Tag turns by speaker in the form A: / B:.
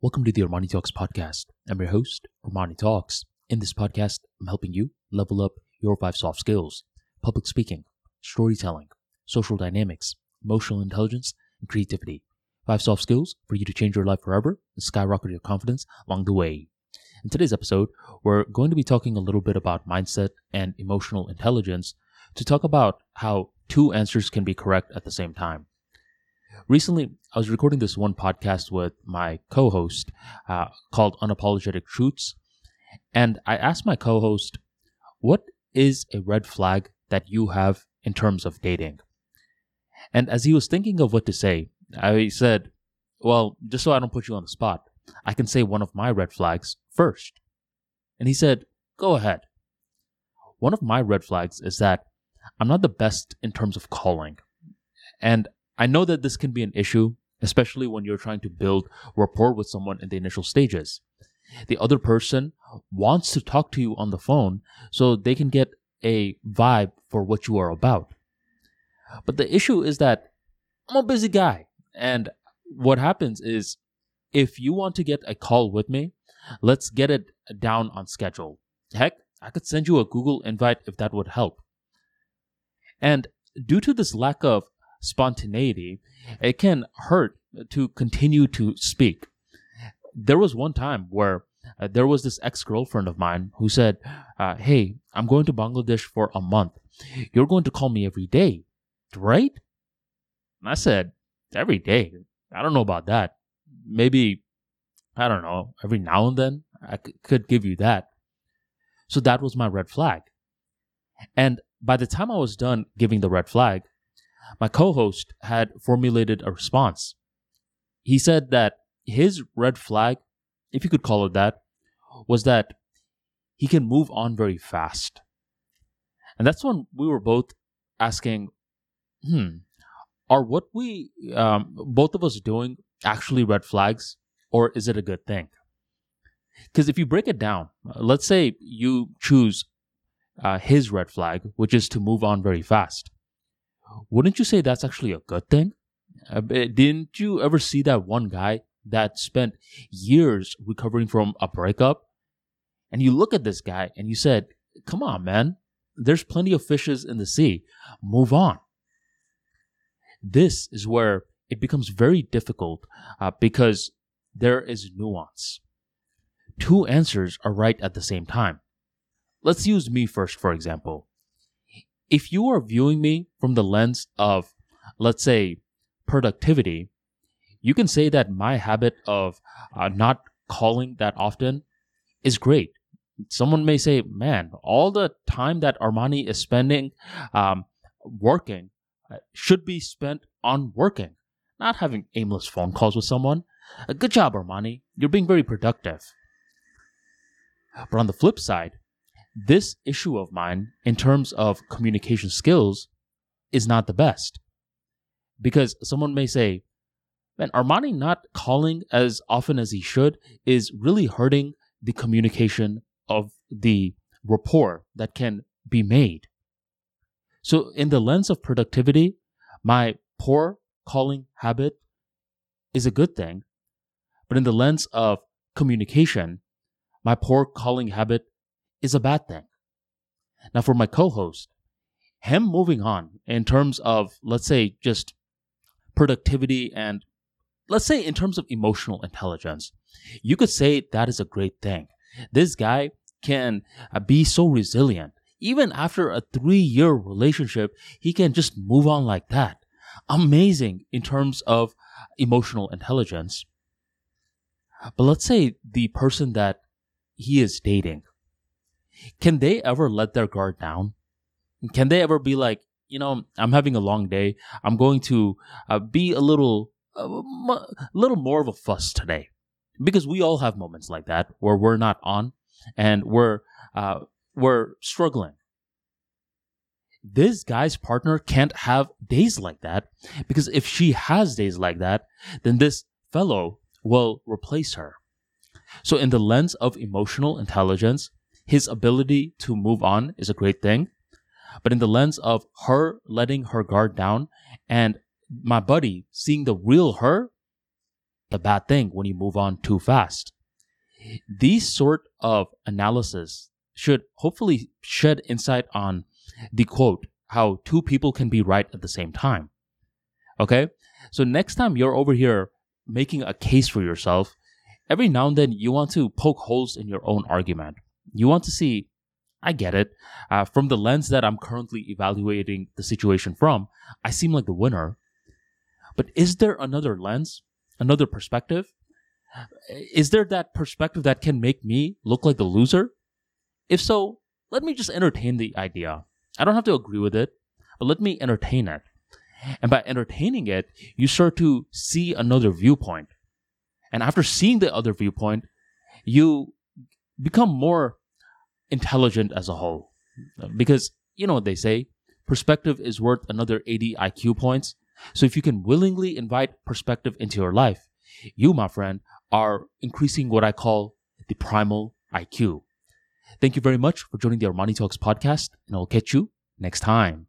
A: Welcome to the Armani Talks podcast. I'm your host, Armani Talks. In this podcast, I'm helping you level up your five soft skills public speaking, storytelling, social dynamics, emotional intelligence, and creativity. Five soft skills for you to change your life forever and skyrocket your confidence along the way. In today's episode, we're going to be talking a little bit about mindset and emotional intelligence to talk about how two answers can be correct at the same time. Recently, I was recording this one podcast with my co host uh, called Unapologetic Truths. And I asked my co host, What is a red flag that you have in terms of dating? And as he was thinking of what to say, I said, Well, just so I don't put you on the spot, I can say one of my red flags first. And he said, Go ahead. One of my red flags is that I'm not the best in terms of calling. And I know that this can be an issue, especially when you're trying to build rapport with someone in the initial stages. The other person wants to talk to you on the phone so they can get a vibe for what you are about. But the issue is that I'm a busy guy. And what happens is if you want to get a call with me, let's get it down on schedule. Heck, I could send you a Google invite if that would help. And due to this lack of spontaneity, it can hurt to continue to speak. There was one time where uh, there was this ex girlfriend of mine who said, uh, Hey, I'm going to Bangladesh for a month. You're going to call me every day, right? And I said, Every day? I don't know about that. Maybe, I don't know, every now and then I c- could give you that. So that was my red flag. And by the time I was done giving the red flag, my co host had formulated a response. He said that his red flag, if you could call it that, was that he can move on very fast. And that's when we were both asking, hmm, are what we, um, both of us doing actually red flags, or is it a good thing? Because if you break it down, let's say you choose uh, his red flag, which is to move on very fast wouldn't you say that's actually a good thing? Uh, didn't you ever see that one guy that spent years recovering from a breakup? And you look at this guy and you said, come on, man, there's plenty of fishes in the sea. Move on. This is where it becomes very difficult uh, because there is nuance. Two answers are right at the same time. Let's use me first, for example if you are viewing me from the lens of, let's say, productivity, you can say that my habit of uh, not calling that often is great. Someone may say, man, all the time that Armani is spending um, working uh, should be spent on working, not having aimless phone calls with someone. Uh, good job, Armani. You're being very productive. But on the flip side, this issue of mine, in terms of communication skills, is not the best. Because someone may say, man, Armani not calling as often as he should is really hurting the communication of the rapport that can be made. So, in the lens of productivity, my poor calling habit is a good thing. But in the lens of communication, my poor calling habit is a bad thing. Now, for my co host, him moving on in terms of, let's say, just productivity and let's say in terms of emotional intelligence, you could say that is a great thing. This guy can uh, be so resilient. Even after a three year relationship, he can just move on like that. Amazing in terms of emotional intelligence. But let's say the person that he is dating can they ever let their guard down? Can they ever be like, you know, I'm having a long day. I'm going to uh, be a little, a uh, little more of a fuss today, because we all have moments like that where we're not on and we're uh, we're struggling. This guy's partner can't have days like that because if she has days like that, then this fellow will replace her. So, in the lens of emotional intelligence, his ability to move on is a great thing. But in the lens of her letting her guard down and my buddy seeing the real her, the bad thing when you move on too fast. These sort of analysis should hopefully shed insight on the quote, how two people can be right at the same time. Okay? So next time you're over here making a case for yourself, every now and then you want to poke holes in your own argument. You want to see, I get it. Uh, from the lens that I'm currently evaluating the situation from, I seem like the winner. But is there another lens, another perspective? Is there that perspective that can make me look like the loser? If so, let me just entertain the idea. I don't have to agree with it, but let me entertain it. And by entertaining it, you start to see another viewpoint. And after seeing the other viewpoint, you become more intelligent as a whole. Because you know what they say perspective is worth another 80 IQ points. So if you can willingly invite perspective into your life, you, my friend, are increasing what I call the primal IQ. Thank you very much for joining the Armani Talks podcast, and I'll catch you next time.